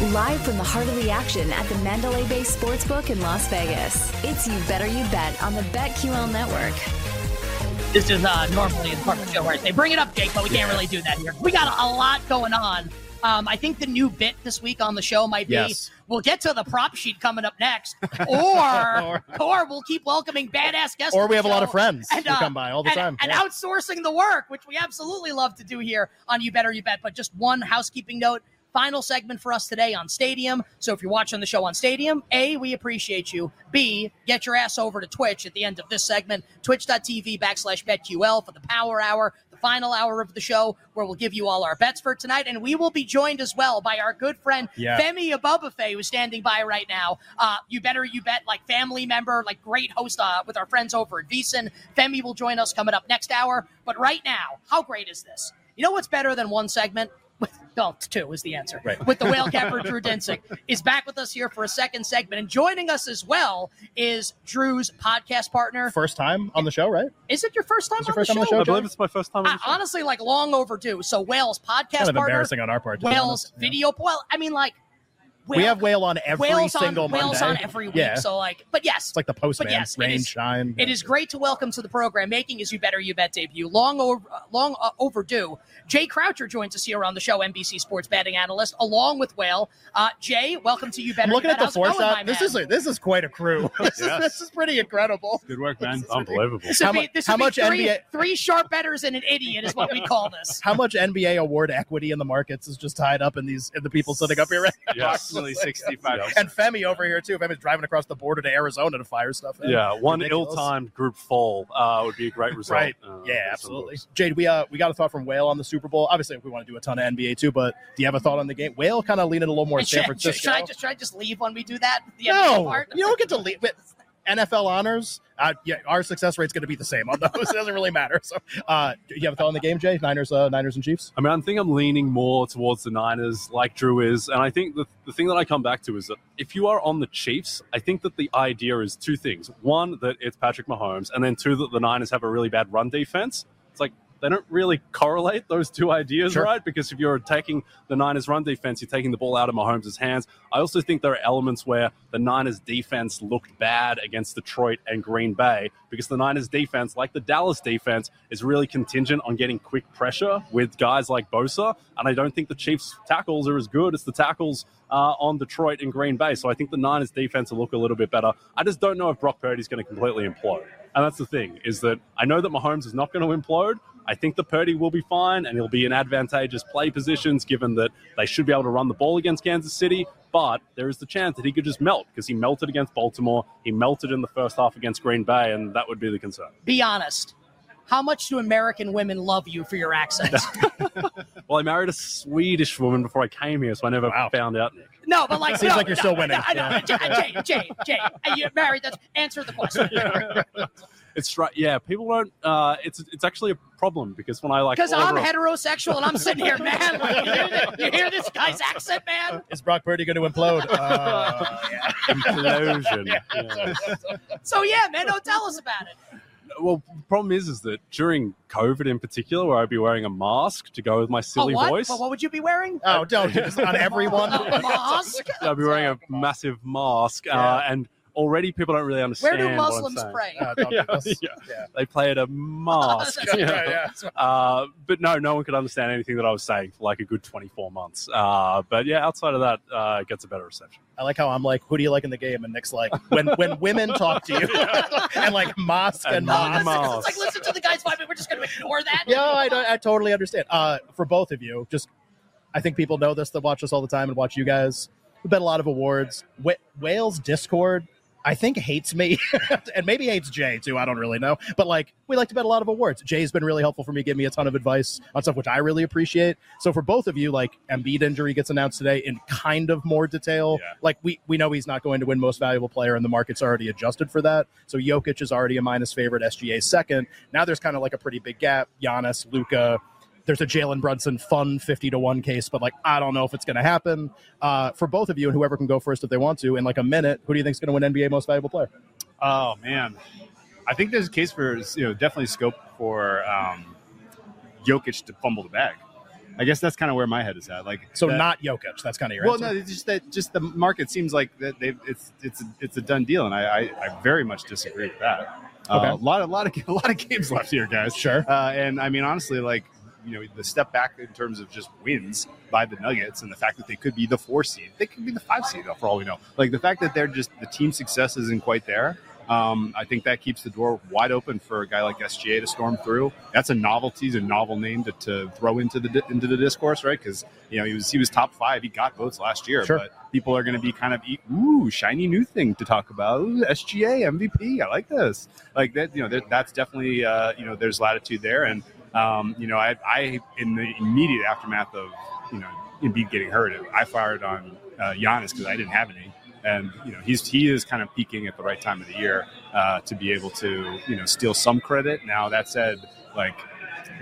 Live from the heart of the action at the Mandalay Bay Sportsbook in Las Vegas. It's You Better You Bet on the BetQL network. This is uh, normally in part of the show where I say, bring it up, Jake, but we can't really do that here. We got a, a lot going on. Um, I think the new bit this week on the show might be Yes. we'll get to the prop sheet coming up next, or or we'll keep welcoming badass guests. Or we have a lot of friends and, who uh, come by all the and- time. and Yeah. outsourcing the work, which we absolutely love to do here on You Better You Bet. But just one housekeeping note. Final segment for us today on Stadium. So if you're watching the show on Stadium, A, we appreciate you. B, get your ass over to Twitch at the end of this segment, twitch.tv backslash betql for the power hour, the final hour of the show, where we'll give you all our bets for tonight. And we will be joined as well by our good friend Yeah. Femi Abebefe, who's standing by right now. Uh, you better you bet, like family member, like great host uh, with our friends over at VSiN. Femi will join us coming up next hour. But right now, how great is this? You know what's better than one segment? With, well, two is the answer. Right. With the whale capper Drew Dinsick is back with us here for a second segment, and joining us as well is Drew's podcast partner. First time on the show, right? Is it your first time, Is it on, first the time on the show? show, I believe it's my first time. on I- the show. honestly, like long overdue. So Whales podcast Kind of partner, embarrassing on our part. to be Wales. Yeah. video. Well, I mean, like We have whale on every Wales single on, Monday. Wales on every week. Yeah. So like, but yes, It's like the postman. But yes, rain, is- shine. it is great to welcome to the program, making is You Better You Bet debut. Long, over, long uh, overdue. Jay Croucher joins us here on the show, NBC sports betting analyst, along with Whale. Uh, Jay, welcome to You Better I'm looking You at Bet. the How's it four going, shot. This man? is a, this is quite a crew. this, is, this is pretty incredible. Good work, man. Unbelievable. This would How be, this how be much three, NBA three sharp betters and an idiot is what we call this. How much NBA award equity in the markets is just tied up in these in the people sitting up here right now? Yes. Approximately 65. And Femi over here too. Femi's driving across the border to Arizona to fire stuff. in. Yeah, one ill-timed group fall uh, would be a great result. Right. Uh, yeah, absolutely. Jade, we uh we got a thought from Whale on the Super Bowl. Obviously, we want to do a ton of NBA too, but do you have a thought on the game? Whale kind of leaning a little more And San Francisco. should I just should I just leave when we do that? The no, part? you don't get to leave. But NFL honors, uh, yeah, our success rate's going to be the same on those. it doesn't really matter. So, uh, you have a thought on the game, Jay? Niners, uh, Niners and Chiefs. I mean, I think I'm leaning more towards the Niners, like Drew is, and I think the, the thing that I come back to is that if you are on the Chiefs, I think that the idea is two things: one, that it's Patrick Mahomes, and then two, that the Niners have a really bad run defense. It's like they don't really correlate those two ideas, Sure. right? Because if you're attacking the Niners' run defense, you're taking the ball out of Mahomes' hands. I also think there are elements where the Niners' defense looked bad against Detroit and Green Bay because the Niners' defense, like the Dallas defense, is really contingent on getting quick pressure with guys like Bosa. And I don't think the Chiefs' tackles are as good as the tackles uh, on Detroit and Green Bay. So I think the Niners' defense will look a little bit better. I just don't know if Brock Purdy's going to completely implode. And that's the thing, is that I know that Mahomes is not going to implode. I think the Purdy will be fine and he'll be in advantageous play positions given that they should be able to run the ball against Kansas City. But there is the chance that he could just melt because he melted against Baltimore. He melted in the first half against Green Bay, and that would be the concern. Be honest. How much do American women love you for your accent? Well, I married a Swedish woman before I came here, so I never found out. No, but like Seems no, like you're no, still winning. I know. Yeah. Jay, Jay, Jay, Jay, are you married? That's answer the question. It's right. Yeah, people don't. Uh, it's it's actually a problem because when I like Because all I'm everyone- heterosexual and I'm sitting here, man. Like, you, hear this, you hear this guy's accent, man? Is Brock Purdy going to implode? Uh, yeah. implosion. Yeah. Yeah. So yeah, man, don't tell us about it. Well, the problem is, is that during COVID in particular, where I'd be wearing a mask to go with my silly a what? voice, But what would you be wearing? Oh, don't just on everyone. A mask? I'd be wearing a massive mask, uh, and already people don't really understand. Where understand. do what I'm Muslims pray? Uh, Yeah, this. yeah. Yeah. They play at a mask. That's right, yeah. Uh, but no, no one could understand anything that I was saying for like a good 24 months. Uh, but yeah, outside of that, uh, it gets a better reception. I like how I'm like, who do you like in the game? And Nick's like, when when women talk to you, and like mask and, And mask. mask. It's like listen to the guy's vibe. We're just going to ignore that. Yeah, I, I totally understand. Uh, for both of you, just I think people know this that watch us all the time and watch you guys. We've been a lot of awards. Wh- Wales Discord, I think hates me, and maybe hates Jay too. I don't really know, but like we like to bet a lot of awards. Jay's been really helpful for me, give me a ton of advice on stuff which I really appreciate. So for both of you, like Embiid injury gets announced today in kind of more detail. Yeah. Like we we know he's not going to win Most Valuable Player, and the market's already adjusted for that. So Jokic is already a minus favorite, SGA second. Now there's kind of like a pretty big gap. Giannis, Luka. There's a Jalen Brunson fun 50 to 1 case, but like I don't know if it's going to happen. Uh, for both of you and whoever can go first if they want to, in like a minute, who do you think is going to win NBA Most Valuable Player? Oh man, I think there's a case for you know definitely scope for um, Jokic to fumble the bag. I guess that's kind of where my head is at. Like So that- not Jokic. That's kind of your well, answer. no, it's just that just the market seems like that they it's it's it's a done deal, and I I, I very much disagree with that. Uh, Okay. a lot of lot of a lot of games left here, guys. Sure. Uh, and I mean, honestly, like you know, the step back in terms of just wins by the Nuggets and the fact that they could be the four seed, they could be the five seed, for all we know. Like the fact that they're just the team success isn't quite there. Um, I think that keeps the door wide open for a guy like SGA to storm through. That's a novelty, he's a novel name to, to throw into the into the discourse, right? Because you know he was he was top five, he got votes last year, Sure. but people are going to be kind of ooh shiny new thing to talk about. Ooh, SGA MVP, I like this. Like that, you know, that, that's definitely uh, you know there's latitude there, and um, you know I, I in the immediate aftermath of you know Embiid getting hurt, I fired on uh, Giannis because I didn't have any and you know he's he is kind of peaking at the right time of the year uh, to be able to you know steal some credit. Now that said, like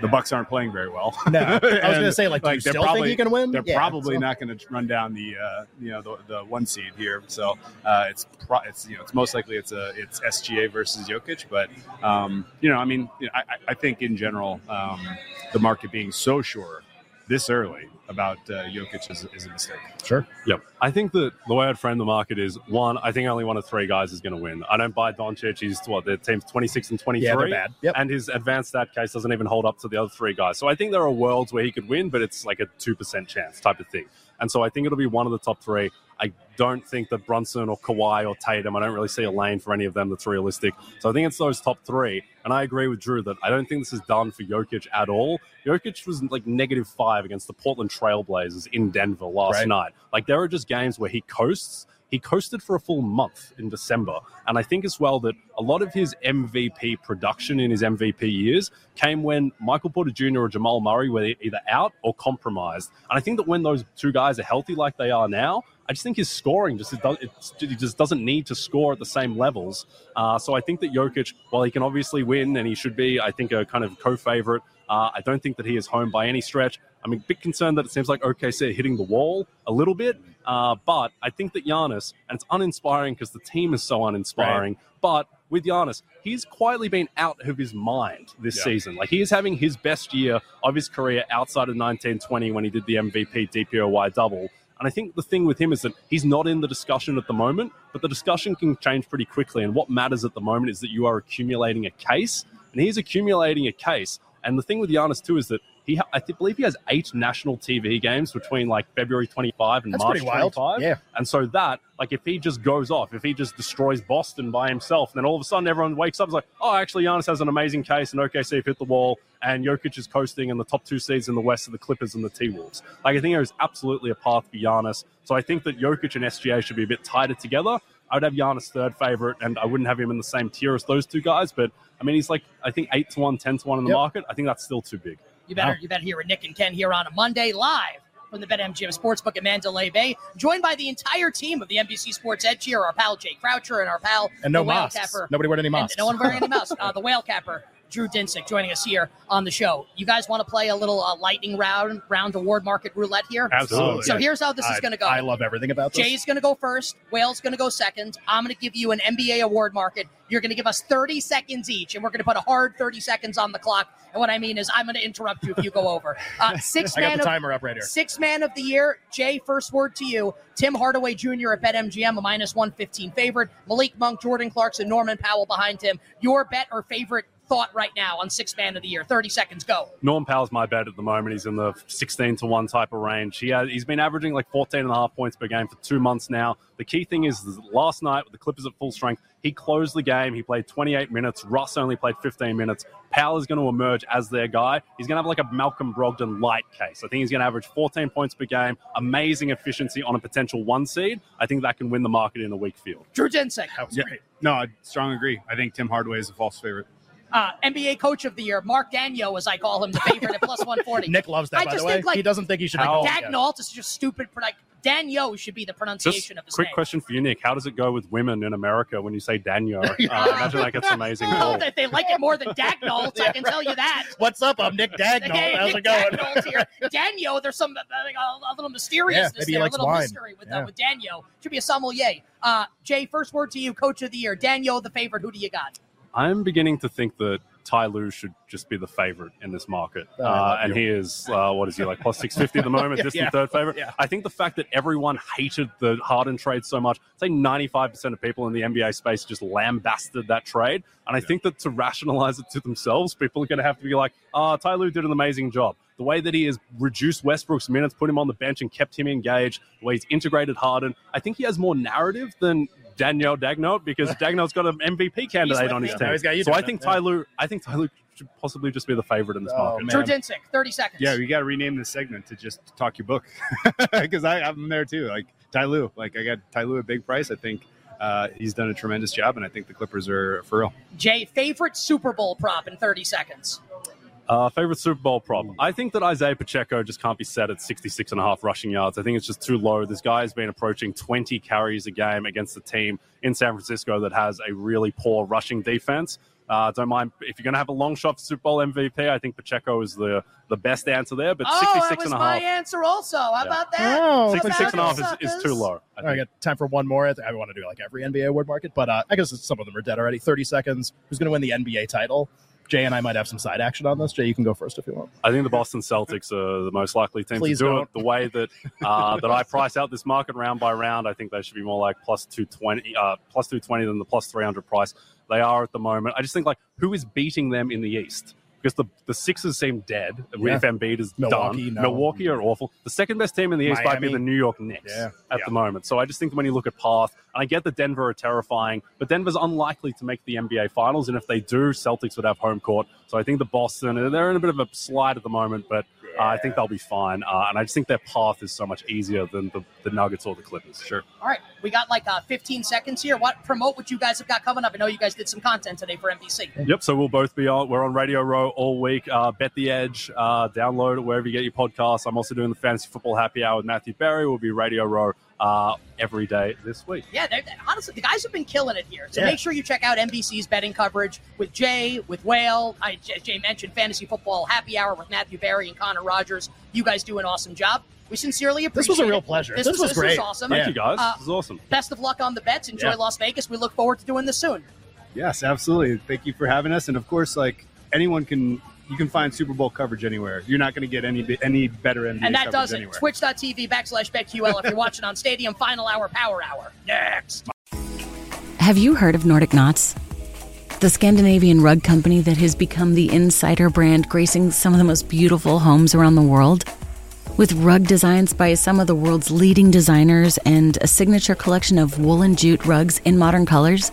the Bucks aren't playing very well. No. I was gonna say, like, do you they're still think he can win? They're Yeah, probably so- not going to run down the uh, you know the, the one seed here. So uh, it's pro- it's you know it's most likely it's a it's SGA versus Jokic, but um, you know I mean you I- I think in general um, the market being so sure this early about uh, Jokic is, is a mistake. Sure. Yep. I think that the way I'd frame the market is one, I think only one of three guys is going to win. I don't buy Doncic. He's what, their team's 26 and 23. Yeah, they're bad. Yep. And his advanced stat case doesn't even hold up to the other three guys. So I think there are worlds where he could win, but it's like a 2% chance type of thing. And so I think it'll be one of the top three. I don't think that Brunson or Kawhi or Tatum, I don't really see a lane for any of them that's realistic. So I think it's those top three. And I agree with Drew that I don't think this is done for Jokic at all. Jokic was like negative five against the Portland Trailblazers in Denver last Right. night. Like there are just games where he coasts. He coasted for a full month in December. And I think as well that a lot of his MVP production in his MVP years came when Michael Porter Jr. or Jamal Murray were either out or compromised. And I think that when those two guys are healthy like they are now, I just think his scoring just he just doesn't need to score at the same levels. Uh, so I think that Jokic, while he can obviously win and he should be, I think, a kind of co-favorite, uh, I don't think that he is home by any stretch. I'm a bit concerned that it seems like OKC are hitting the wall a little bit, uh, but I think that Giannis, and it's uninspiring because the team is so uninspiring, but with Giannis, he's quietly been out of his mind this Yeah. season. Like he is having his best year of his career outside of 1920 when he did the MVP DPOY double. And I think the thing with him is that he's not in the discussion at the moment, but the discussion can change pretty quickly. And what matters at the moment is that you are accumulating a case, and he's accumulating a case. And the thing with Giannis too is that he, I believe he has eight national TV games between like February 25 and That's March pretty 25. Yeah. And so that, like, if he just goes off, if he just destroys Boston by himself, then all of a sudden everyone wakes up and is like, oh, actually, Giannis has an amazing case, and OKC have hit the wall, and Jokic is coasting, and the top two seeds in the West are the Clippers and the T Wolves. Like, I think there is absolutely a path for Giannis. So I think that Jokic and SGA should be a bit tighter together. I would have Giannis third favorite, and I wouldn't have him in the same tier as those two guys. But I mean, he's like I think eight to one, 10 to one in the Yep. market. I think that's still too big. You better Wow. you better hear Nick and Ken here on a Monday live from the BetMGM Sportsbook at Mandalay Bay, joined by the entire team of the NBC Sports Edge here, our pal Jay Croucher and our pal And no the whale capper. Nobody wearing any And masks. no one wearing any masks. Uh, the whale capper, Drew Dinsick, joining us here on the show. You guys want to play a little uh, lightning round round award market roulette here? Absolutely. So here's how this is going to go. I love everything about this. Jay's going to go first. Whale's going to go second. I'm going to give you an NBA award market. You're going to give us 30 seconds each, and we're going to put a hard 30 seconds on the clock. And what I mean is, I'm going to interrupt you if you go over. Uh, six I got man the of- timer up right here. Six man of the year. Jay, first word to you. Tim Hardaway Jr. at BetMGM, a minus 115 favorite. Malik Monk, Jordan Clarkson, Norman Powell behind him. Your bet or favorite thought right now on six man of the year. 30 seconds, go. Norm Powell's my bet at the moment. He's in the 16 to 1 type of range. He has, he's been averaging like 14 and a half points per game for two months now. The key thing is last night with the Clippers at full strength, he closed the game. He played 28 minutes. Russ only played 15 minutes. Powell is going to emerge as their guy. He's going to have like a Malcolm Brogdon light case. I think he's going to average 14 points per game, amazing efficiency on a potential one seed. I think that can win the market in a weak field. Drew Dinsick. Yeah. No, I strong agree. I think Tim Hardaway is a false favorite. Uh, NBA Coach of the Year, Mark Daniel, as I call him, the favorite at plus 140. Nick loves that, I by just the way. think, like, he doesn't think he should be How- called Dagnall is just stupid. Like Daniel should be the Just pronunciation of his name. quick name. question for you, Nick. How does it go with women in America when you say Daniel? Uh, imagine that gets amazing. Oh, call. that they like it more than Dagnall, I can tell you that. What's up? I'm Nick Dagnall. Hey, How's Nick it going? Dagnall's here. Daniel, there's some uh, a, a little mysteriousness Yeah, maybe there, a little wine. mystery with uh, Yeah. with Daniel. Should be a sommelier. Uh, Jay, first word to you, Coach of the Year. Daniel, the favorite. Who do you got? I'm beginning to think that Ty Lue should just be the favorite in this market. Oh, uh, and he is, uh, what is he, like plus 650 at the moment, distant Yeah. third favorite. Yeah. I think the fact that everyone hated the Harden trade so much, say 95% of people in the NBA space just lambasted that trade. And I think that to rationalize it to themselves, people are going to have to be like, ah, Ty Lue did an amazing job. The way that he has reduced Westbrook's minutes, put him on the bench, and kept him engaged, the way he's integrated Harden, I think he has more narrative than Danielle Dagnall because Dagnall's got an MVP candidate on his team. he's got you So I think it, yeah. Ty Lue, I think Ty Lue should possibly just be the favorite in this Oh, market. man. Drew Dinsick, 30 seconds. Yeah, we got to rename this segment to just talk your book because I'm there too. Like Ty Lue, like I got Ty Lue at big price. I think uh, he's done a tremendous job, and I think the Clippers are for real. Jay, favorite Super Bowl prop in 30 seconds. Uh, favorite Super Bowl prop. I think that Isaiah Pacheco just can't be set at 66 and a half rushing yards. I think it's just too low. This guy has been approaching 20 carries a game against a team in San Francisco that has a really poor rushing defense. Uh, don't mind if you're going to have a long shot for Super Bowl MVP. I think Pacheco is the the best answer there. But oh, 66 that was and a my answer also. How about that? Oh, How 66 and a half it, is, is too low. I All right, I got time for one more. I, think I want to do like every NBA award market, but uh, I guess some of them are dead already. 30 seconds. Who's going to win the NBA title? Jay and I might have some side action on this. Jay, you can go first if you want. I think the Boston Celtics are the most likely team Please to do don't. it. The way that uh, that I price out this market round by round, I think they should be more like plus two twenty, uh, plus two twenty than the plus three hundred price they are at the moment. I just think like who is beating them in the East? Because the the Sixers seem dead. Yeah. If Embiid is Milwaukee, done, no. Milwaukee are awful. The second best team in the East might be the New York Knicks Yeah. at Yeah. the moment. So I just think when you look at path, and I get that Denver are terrifying, but Denver's unlikely to make the NBA Finals, and if they do, Celtics would have home court. So I think the Boston they're in a bit of a slide at the moment, but uh, I think they'll be fine. Uh, and I just think their path is so much easier than the, the Nuggets or the Clippers. Sure. All right, we got like uh, 15 seconds here. What promote what you guys have got coming up? I know you guys did some content today for NBC. Yep. So we'll both be on. We're on Radio Row all week. Uh, Bet the Edge. Uh, download it wherever you get your podcasts. I'm also doing the Fantasy Football Happy Hour with Matthew Berry. We'll be Radio Row uh, every day this week. Yeah, they're, they're- honestly, the guys have been killing it here. So Yeah. make sure you check out NBC's betting coverage with Jay, with Whale. I, J- Jay mentioned Fantasy Football Happy Hour with Matthew Berry and Connor Rogers. You guys do an awesome job. We sincerely appreciate This was a real pleasure. This, This was, was this great. was awesome. Thank Yeah. you guys. Uh, this is awesome. Best of luck on the bets. Enjoy Yeah. Las Vegas. We look forward to doing this soon. Yes, absolutely. Thank you for having us. And of course, like anyone can, you can find Super Bowl coverage anywhere. You're not going to get any any better NBA And that coverage does it. Twitch.tv backslash BetQL if you're watching on Stadium Final Hour Power Hour. Next. Have you heard of Nordic Knots? The Scandinavian rug company that has become the insider brand gracing some of the most beautiful homes around the world? With rug designs by some of the world's leading designers and a signature collection of woolen jute rugs in modern colors?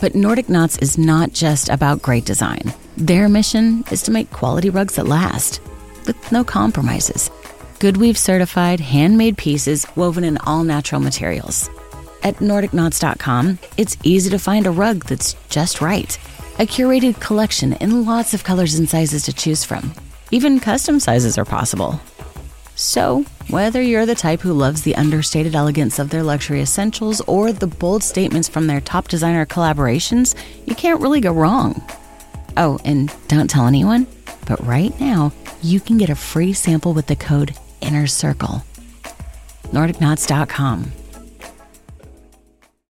But Nordic Knots is not just about great design. Their mission is to make quality rugs that last, with no compromises. Good Weave certified, handmade pieces woven in all natural materials. At NordicKnots.com, it's easy to find a rug that's just right. A curated collection in lots of colors and sizes to choose from. Even custom sizes are possible. So, whether you're the type who loves the understated elegance of their luxury essentials or the bold statements from their top designer collaborations, you can't really go wrong. Oh, and don't tell anyone, but right now, you can get a free sample with the code INNER CIRCLE. NordicKnots.com.